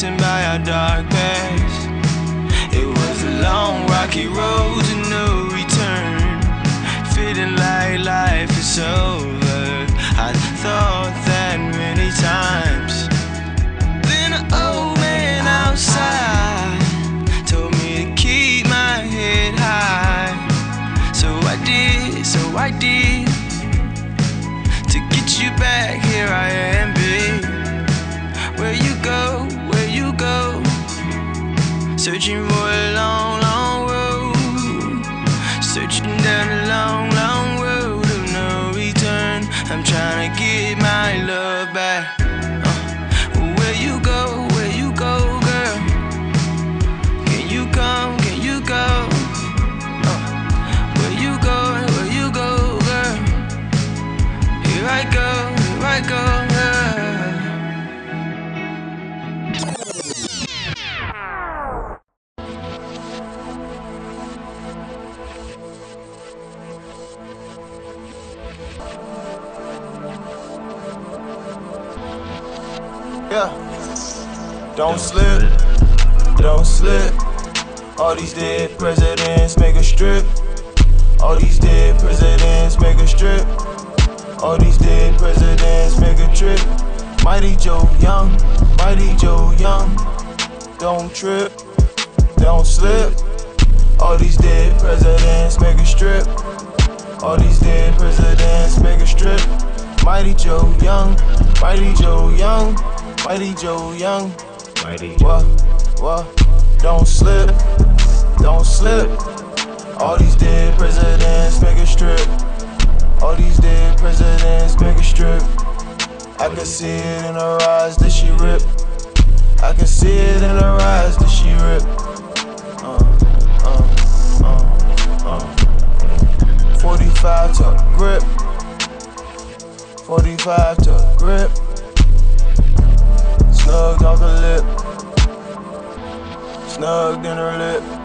by our dark past. It was a long, rocky road to no return. Feeling like life is over. I thought that many times. Then an old man outside told me to keep my head high. So I did, so I did. To get you back, here I am, Searching for a long, long road. Searching down a long, long road of no return. I'm trying to get my love back. Uh, where you go, where you go, girl? Can you come, can you go? Uh, where you go, where you go, girl? Here I go, here I go, Yeah. Don't slip, don't slip. All these dead presidents make a strip. All these dead presidents make a strip. All these dead presidents make a trip. Mighty Joe Young, Mighty Joe Young. Don't trip, don't slip. All these dead presidents make a strip. All these strip. Mighty Joe Young, Mighty Joe Young, Mighty Joe Young. Mighty What, what? Don't slip, don't slip. All these dead presidents make a strip. All these dead presidents make a strip. I can see it in her eyes that she rip. I can see it in her eyes that she rip. Uh, uh, uh, uh. 45 to grip. 45 to grip. Snugged off the lip. Snugged in her lip.